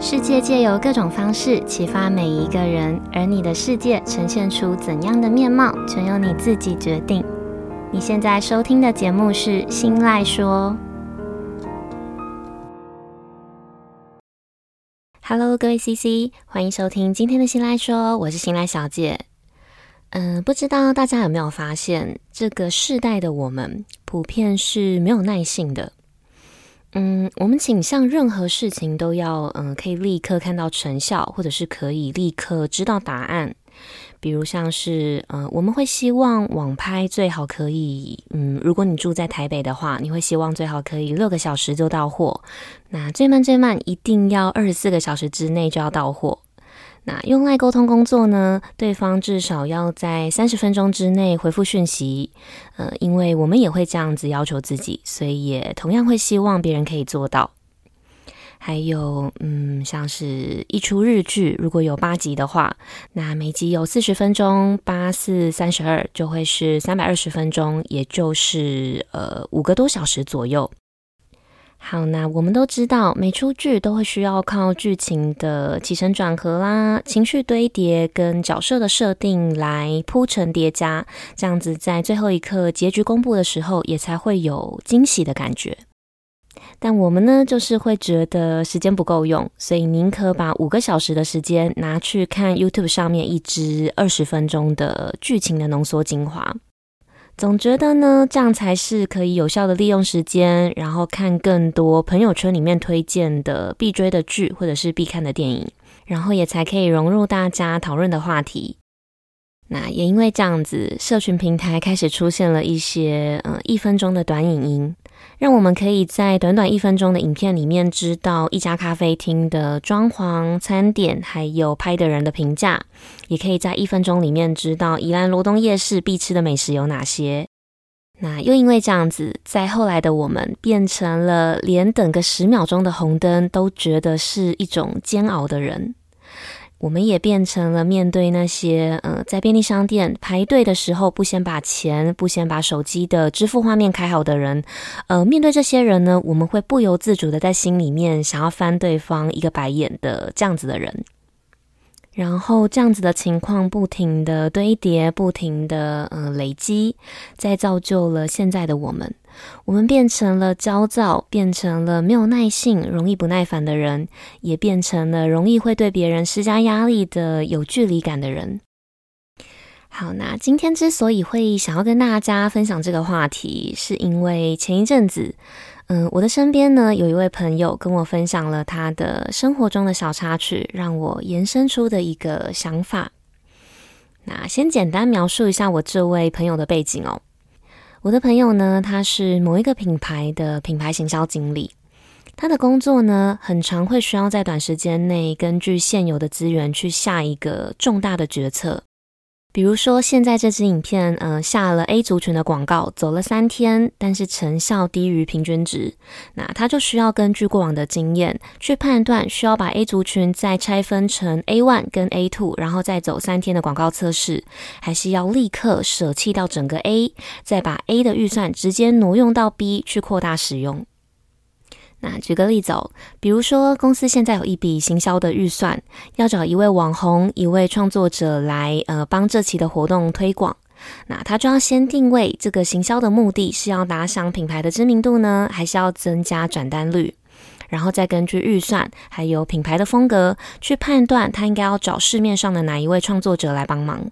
世界借由各种方式启发每一个人，而你的世界呈现出怎样的面貌，全由你自己决定。你现在收听的节目是《新赖说》。Hello，各位 CC，欢迎收听今天的《新赖说》，我是新赖小姐。嗯、不知道大家有没有发现，这个世代的我们普遍是没有耐性的。嗯，我们倾向任何事情都要，嗯，可以立刻看到成效，或者是可以立刻知道答案。比如像是，嗯，我们会希望网拍最好可以，嗯，如果你住在台北的话，你会希望最好可以六个小时就到货。那最慢最慢一定要二十四个小时之内就要到货。那用来沟通工作呢，对方至少要在三十分钟之内回复讯息，呃，因为我们也会这样子要求自己，所以也同样会希望别人可以做到。还有，嗯，像是一出日剧，如果有八集的话，那每集有四十分钟，八四三十二就会是三百二十分钟，也就是呃五个多小时左右。好，那我们都知道，每出剧都会需要靠剧情的起承转合啦、情绪堆叠跟角色的设定来铺陈叠加，这样子在最后一刻结局公布的时候，也才会有惊喜的感觉。但我们呢，就是会觉得时间不够用，所以宁可把五个小时的时间拿去看 YouTube 上面一支二十分钟的剧情的浓缩精华。总觉得呢，这样才是可以有效的利用时间，然后看更多朋友圈里面推荐的必追的剧或者是必看的电影，然后也才可以融入大家讨论的话题。那也因为这样子，社群平台开始出现了一些嗯一分钟的短影音。让我们可以在短短一分钟的影片里面知道一家咖啡厅的装潢、餐点，还有拍的人的评价，也可以在一分钟里面知道宜兰罗东夜市必吃的美食有哪些。那又因为这样子，在后来的我们变成了连等个十秒钟的红灯都觉得是一种煎熬的人。我们也变成了面对那些呃，在便利商店排队的时候，不先把钱、不先把手机的支付画面开好的人。呃，面对这些人呢，我们会不由自主的在心里面想要翻对方一个白眼的这样子的人。然后这样子的情况不停的堆叠，不停的呃累积，再造就了现在的我们。我们变成了焦躁，变成了没有耐性、容易不耐烦的人，也变成了容易会对别人施加压力的有距离感的人。好，那今天之所以会想要跟大家分享这个话题，是因为前一阵子。嗯，我的身边呢，有一位朋友跟我分享了他的生活中的小插曲，让我延伸出的一个想法。那先简单描述一下我这位朋友的背景哦。我的朋友呢，他是某一个品牌的品牌行销经理，他的工作呢，很常会需要在短时间内根据现有的资源去下一个重大的决策。比如说，现在这支影片，呃，下了 A 族群的广告，走了三天，但是成效低于平均值，那他就需要根据过往的经验去判断，需要把 A 族群再拆分成 A one 跟 A two，然后再走三天的广告测试，还是要立刻舍弃掉整个 A，再把 A 的预算直接挪用到 B 去扩大使用。那举个例子哦，比如说公司现在有一笔行销的预算，要找一位网红、一位创作者来呃帮这期的活动推广。那他就要先定位这个行销的目的是要打响品牌的知名度呢，还是要增加转单率？然后再根据预算还有品牌的风格去判断他应该要找市面上的哪一位创作者来帮忙。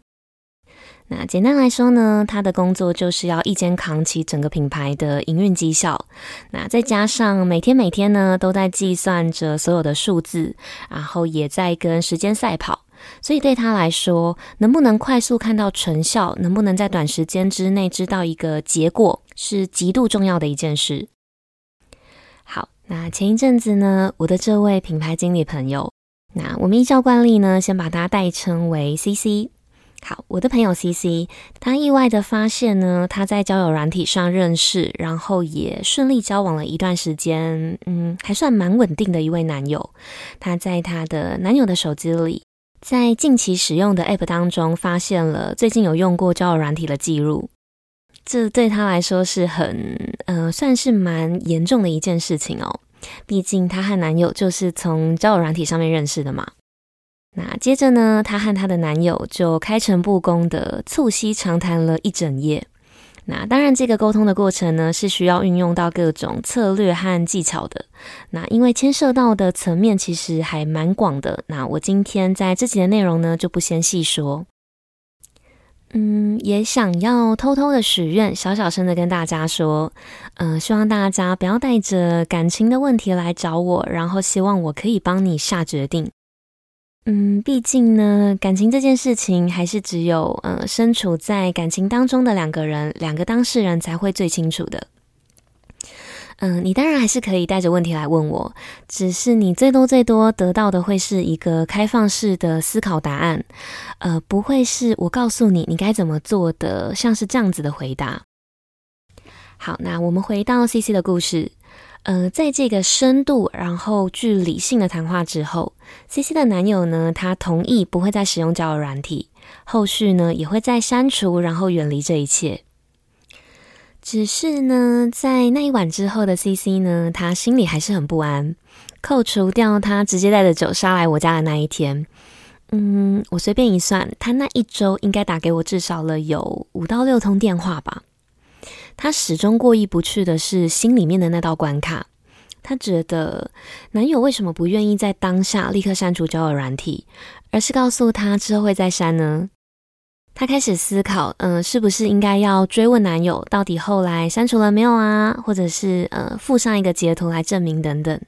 那简单来说呢，他的工作就是要一肩扛起整个品牌的营运绩效。那再加上每天每天呢都在计算着所有的数字，然后也在跟时间赛跑。所以对他来说，能不能快速看到成效，能不能在短时间之内知道一个结果，是极度重要的一件事。好，那前一阵子呢，我的这位品牌经理朋友，那我们依照惯例呢，先把他代称为 CC。好，我的朋友 CC，他意外的发现呢，他在交友软体上认识，然后也顺利交往了一段时间，嗯，还算蛮稳定的一位男友。他在他的男友的手机里，在近期使用的 App 当中，发现了最近有用过交友软体的记录。这对他来说是很，呃，算是蛮严重的一件事情哦。毕竟她和男友就是从交友软体上面认识的嘛。那接着呢，她和她的男友就开诚布公的促膝长谈了一整夜。那当然，这个沟通的过程呢，是需要运用到各种策略和技巧的。那因为牵涉到的层面其实还蛮广的。那我今天在这集的内容呢，就不先细说。嗯，也想要偷偷的许愿，小小声的跟大家说，嗯、呃，希望大家不要带着感情的问题来找我，然后希望我可以帮你下决定。嗯，毕竟呢，感情这件事情还是只有呃身处在感情当中的两个人，两个当事人才会最清楚的。嗯，你当然还是可以带着问题来问我，只是你最多最多得到的会是一个开放式的思考答案，呃，不会是我告诉你你该怎么做的，像是这样子的回答。好，那我们回到 CC 的故事。呃，在这个深度然后具理性的谈话之后，CC 的男友呢，他同意不会再使用交友软体，后续呢也会再删除，然后远离这一切。只是呢，在那一晚之后的 CC 呢，他心里还是很不安。扣除掉他直接带着酒杀来我家的那一天，嗯，我随便一算，他那一周应该打给我至少了有五到六通电话吧。他始终过意不去的是心里面的那道关卡。她觉得男友为什么不愿意在当下立刻删除交友软体，而是告诉她之后会再删呢？她开始思考，嗯、是不是应该要追问男友到底后来删除了没有啊？或者是呃附上一个截图来证明等等。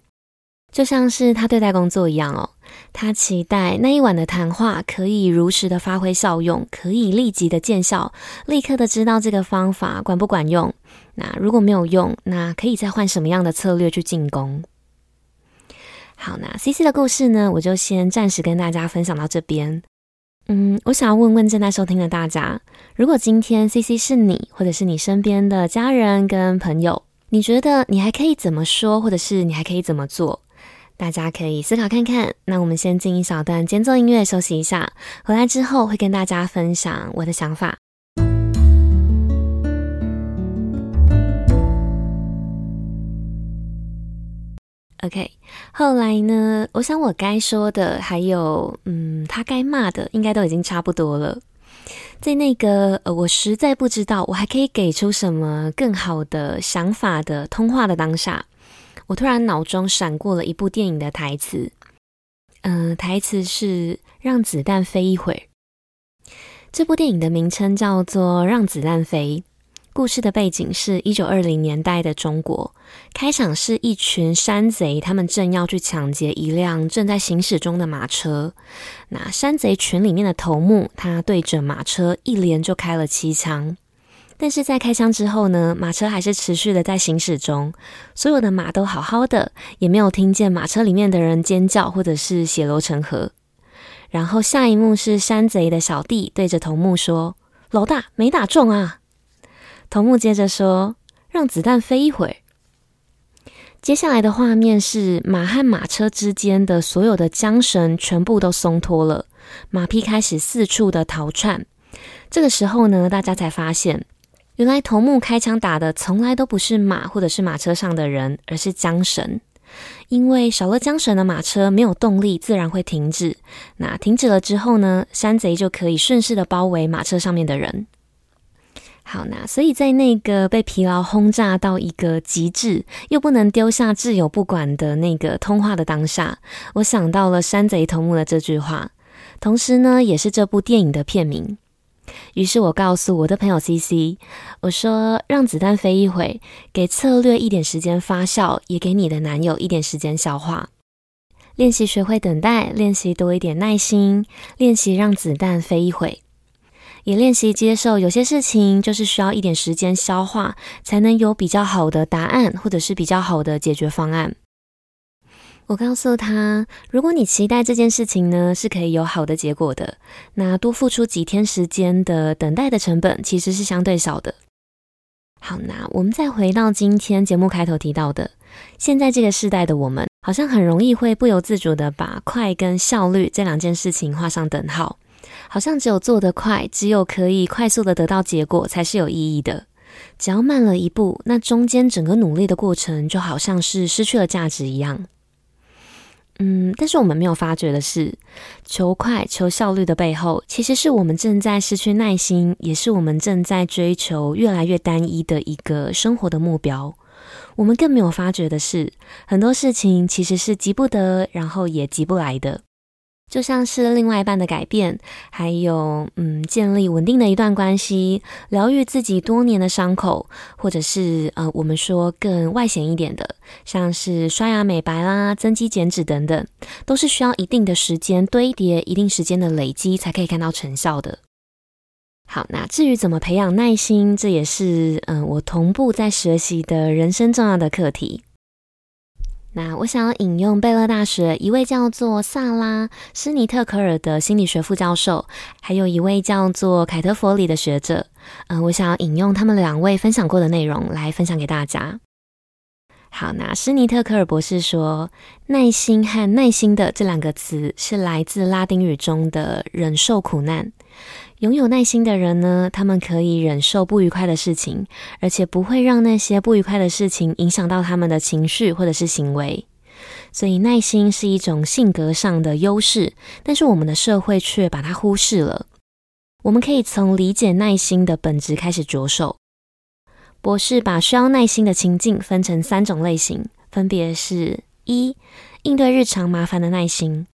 就像是他对待工作一样哦，他期待那一晚的谈话可以如实的发挥效用，可以立即的见效，立刻的知道这个方法管不管用。那如果没有用，那可以再换什么样的策略去进攻？好，那 CC 的故事呢，我就先暂时跟大家分享到这边。嗯，我想要问问正在收听的大家，如果今天 CC 是你，或者是你身边的家人跟朋友，你觉得你还可以怎么说，或者是你还可以怎么做？大家可以思考看看。那我们先进一小段间奏音乐休息一下，回来之后会跟大家分享我的想法。OK，后来呢，我想我该说的还有，嗯，他该骂的应该都已经差不多了。在那个呃，我实在不知道我还可以给出什么更好的想法的通话的当下。我突然脑中闪过了一部电影的台词，嗯、台词是“让子弹飞一会儿”。这部电影的名称叫做《让子弹飞》，故事的背景是一九二零年代的中国。开场是一群山贼，他们正要去抢劫一辆正在行驶中的马车。那山贼群里面的头目，他对着马车一连就开了七枪。但是在开枪之后呢，马车还是持续的在行驶中，所有的马都好好的，也没有听见马车里面的人尖叫或者是血流成河。然后下一幕是山贼的小弟对着头目说：“老大，没打中啊。”头目接着说：“让子弹飞一会儿。”接下来的画面是马和马车之间的所有的缰绳全部都松脱了，马匹开始四处的逃窜。这个时候呢，大家才发现。原来头目开枪打的从来都不是马或者是马车上的人，而是缰绳。因为少了缰绳的马车没有动力，自然会停止。那停止了之后呢，山贼就可以顺势的包围马车上面的人。好，那所以在那个被疲劳轰炸到一个极致，又不能丢下挚友不管的那个通话的当下，我想到了山贼头目的这句话，同时呢，也是这部电影的片名。于是我告诉我的朋友 CC，我说，让子弹飞一会，给策略一点时间发酵，也给你的男友一点时间消化。练习学会等待，练习多一点耐心，练习让子弹飞一会，也练习接受有些事情就是需要一点时间消化，才能有比较好的答案，或者是比较好的解决方案。我告诉他，如果你期待这件事情呢，是可以有好的结果的，那多付出几天时间的等待的成本其实是相对少的。好，那我们再回到今天节目开头提到的，现在这个时代的我们，好像很容易会不由自主的把快跟效率这两件事情画上等号，好像只有做得快，只有可以快速的得到结果才是有意义的。只要慢了一步，那中间整个努力的过程就好像是失去了价值一样。嗯，但是我们没有发觉的是，求快、求效率的背后，其实是我们正在失去耐心，也是我们正在追求越来越单一的一个生活的目标。我们更没有发觉的是，很多事情其实是急不得，然后也急不来的。就像是另外一半的改变，还有嗯，建立稳定的一段关系，疗愈自己多年的伤口，或者是呃，我们说更外显一点的，像是刷牙美白啦、增肌减脂等等，都是需要一定的时间堆叠、一定时间的累积，才可以看到成效的。好，那至于怎么培养耐心，这也是嗯，我同步在学习的人生重要的课题。那我想要引用贝勒大学一位叫做萨拉施尼特科尔的心理学副教授，还有一位叫做凯特佛里的学者，嗯，我想要引用他们两位分享过的内容来分享给大家。好，那施尼特科尔博士说，耐心和耐心的这两个词是来自拉丁语中的忍受苦难。拥有耐心的人呢，他们可以忍受不愉快的事情，而且不会让那些不愉快的事情影响到他们的情绪或者是行为。所以，耐心是一种性格上的优势，但是我们的社会却把它忽视了。我们可以从理解耐心的本质开始着手。博士把需要耐心的情境分成三种类型，分别是：一、应对日常麻烦的耐心。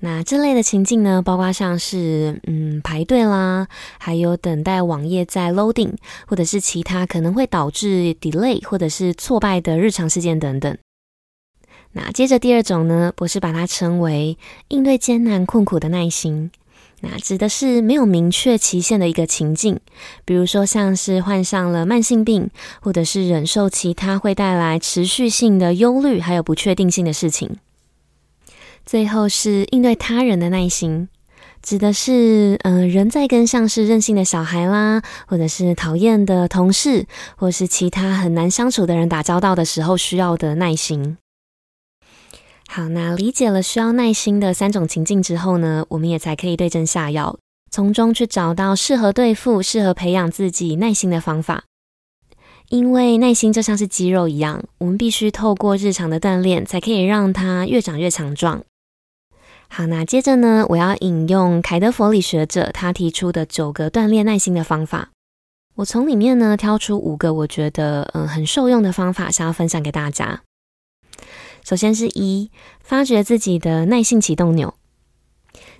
那这类的情境呢，包括像是嗯排队啦，还有等待网页在 loading，或者是其他可能会导致 delay 或者是挫败的日常事件等等。那接着第二种呢，博士把它称为应对艰难困苦的耐心。那指的是没有明确期限的一个情境，比如说像是患上了慢性病，或者是忍受其他会带来持续性的忧虑还有不确定性的事情。最后是应对他人的耐心，指的是，嗯、呃，人在跟像是任性的小孩啦，或者是讨厌的同事，或是其他很难相处的人打交道的时候需要的耐心。好，那理解了需要耐心的三种情境之后呢，我们也才可以对症下药，从中去找到适合对付、适合培养自己耐心的方法。因为耐心就像是肌肉一样，我们必须透过日常的锻炼，才可以让它越长越强壮。好，那接着呢，我要引用凯德佛里学者他提出的九个锻炼耐心的方法。我从里面呢挑出五个我觉得嗯很受用的方法，想要分享给大家。首先是一，发掘自己的耐性启动钮。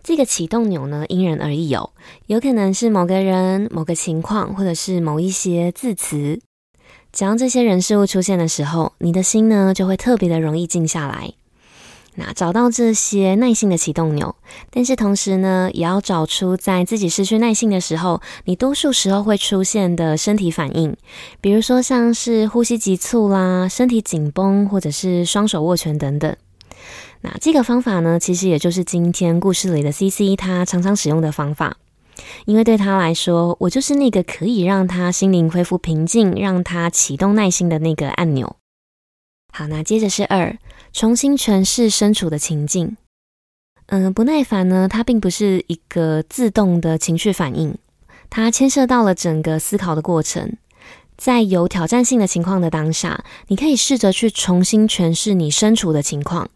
这个启动钮呢，因人而异哦，有可能是某个人、某个情况，或者是某一些字词。只要这些人事物出现的时候，你的心呢就会特别的容易静下来。那找到这些耐性的启动钮，但是同时呢，也要找出在自己失去耐性的时候，你多数时候会出现的身体反应，比如说像是呼吸急促啦、身体紧绷，或者是双手握拳等等。那这个方法呢，其实也就是今天故事里的 CC 他常常使用的方法，因为对他来说，我就是那个可以让他心灵恢复平静、让他启动耐心的那个按钮。好，那接着是二，重新诠释身处的情境。嗯，不耐烦呢，它并不是一个自动的情绪反应，它牵涉到了整个思考的过程。在有挑战性的情况的当下，你可以试着去重新诠释你身处的情况。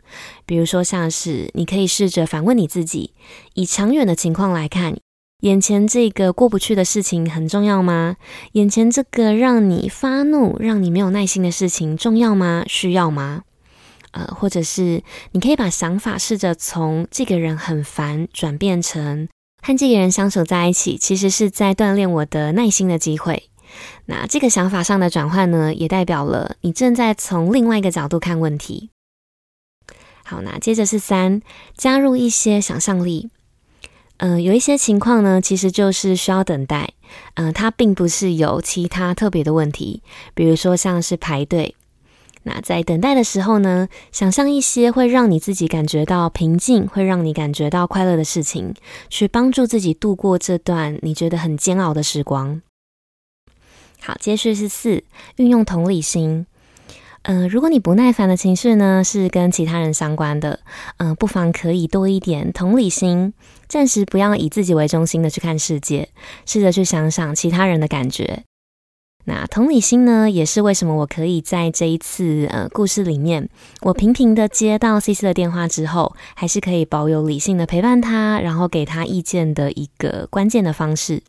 比如说，像是你可以试着反问你自己：以长远的情况来看。眼前这个过不去的事情很重要吗？眼前这个让你发怒、让你没有耐心的事情重要吗？需要吗？呃，或者是你可以把想法试着从这个人很烦转变成和这个人相处在一起，其实是在锻炼我的耐心的机会。那这个想法上的转换呢，也代表了你正在从另外一个角度看问题。好，那接着是三，加入一些想象力。嗯、有一些情况呢，其实就是需要等待。嗯、它并不是有其他特别的问题，比如说像是排队。那在等待的时候呢，想象一些会让你自己感觉到平静，会让你感觉到快乐的事情，去帮助自己度过这段你觉得很煎熬的时光。好，接续是四，运用同理心。嗯、如果你不耐烦的情绪呢，是跟其他人相关的，嗯、不妨可以多一点同理心，暂时不要以自己为中心的去看世界，试着去想想其他人的感觉。那同理心呢，也是为什么我可以在这一次呃故事里面，我频频的接到 CC 的电话之后，还是可以保有理性的陪伴他，然后给他意见的一个关键的方式。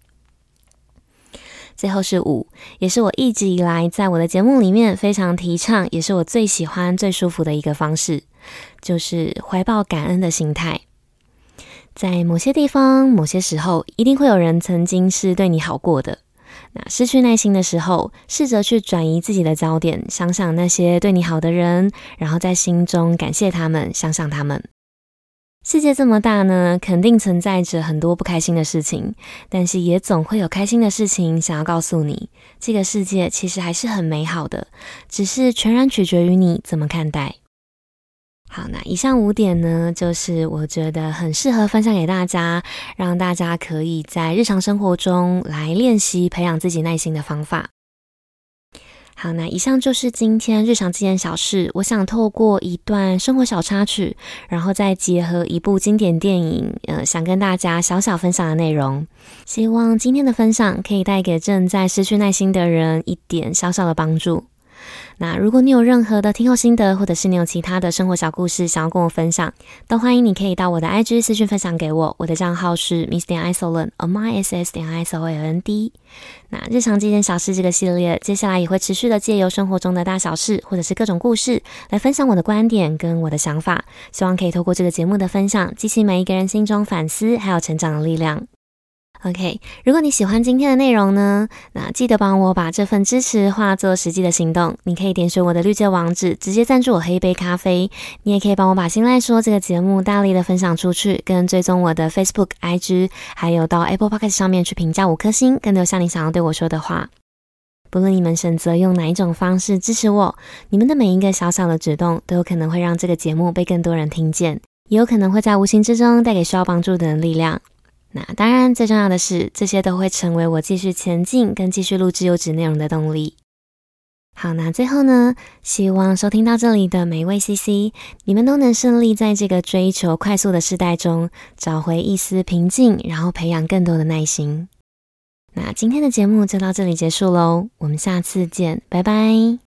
最后是五，也是我一直以来在我的节目里面非常提倡，也是我最喜欢、最舒服的一个方式，就是怀抱感恩的心态。在某些地方、某些时候，一定会有人曾经是对你好过的。失去耐心的时候，试着去转移自己的焦点，想想那些对你好的人，然后在心中感谢他们，想想他们。世界这么大呢，肯定存在着很多不开心的事情，但是也总会有开心的事情想要告诉你，这个世界其实还是很美好的，只是全然取决于你怎么看待。好，那以上五点呢，就是我觉得很适合分享给大家，让大家可以在日常生活中来练习培养自己耐心的方法。好，那以上就是今天日常几件小事。我想透过一段生活小插曲，然后再结合一部经典电影，呃，想跟大家小小分享的内容。希望今天的分享可以带给正在失去耐心的人一点小小的帮助。那如果你有任何的听后心得，或者是你有其他的生活小故事想要跟我分享，都欢迎你可以到我的 IG 私讯分享给我。我的账号是 miss 点 isoland，m i s s 点 i s o l a n d。那日常这件小事这个系列，接下来也会持续的借由生活中的大小事，或者是各种故事，来分享我的观点跟我的想法。希望可以透过这个节目的分享，激起每一个人心中反思还有成长的力量。OK，如果你喜欢今天的内容呢，那记得帮我把这份支持化作实际的行动。你可以点选我的绿界网址，直接赞助我喝一杯咖啡。你也可以帮我把心赖说这个节目大力的分享出去，跟追踪我的 Facebook、IG，还有到 Apple Podcast 上面去评价五颗星，跟留下你想要对我说的话。不论你们选择用哪一种方式支持我，你们的每一个小小的举动都有可能会让这个节目被更多人听见，也有可能会在无形之中带给需要帮助的人力量。那当然，最重要的是，这些都会成为我继续前进跟继续录制优质内容的动力。好，那最后呢，希望收听到这里的每一位 CC，你们都能顺利在这个追求快速的时代中，找回一丝平静，然后培养更多的耐心。那今天的节目就到这里结束喽，我们下次见，拜拜。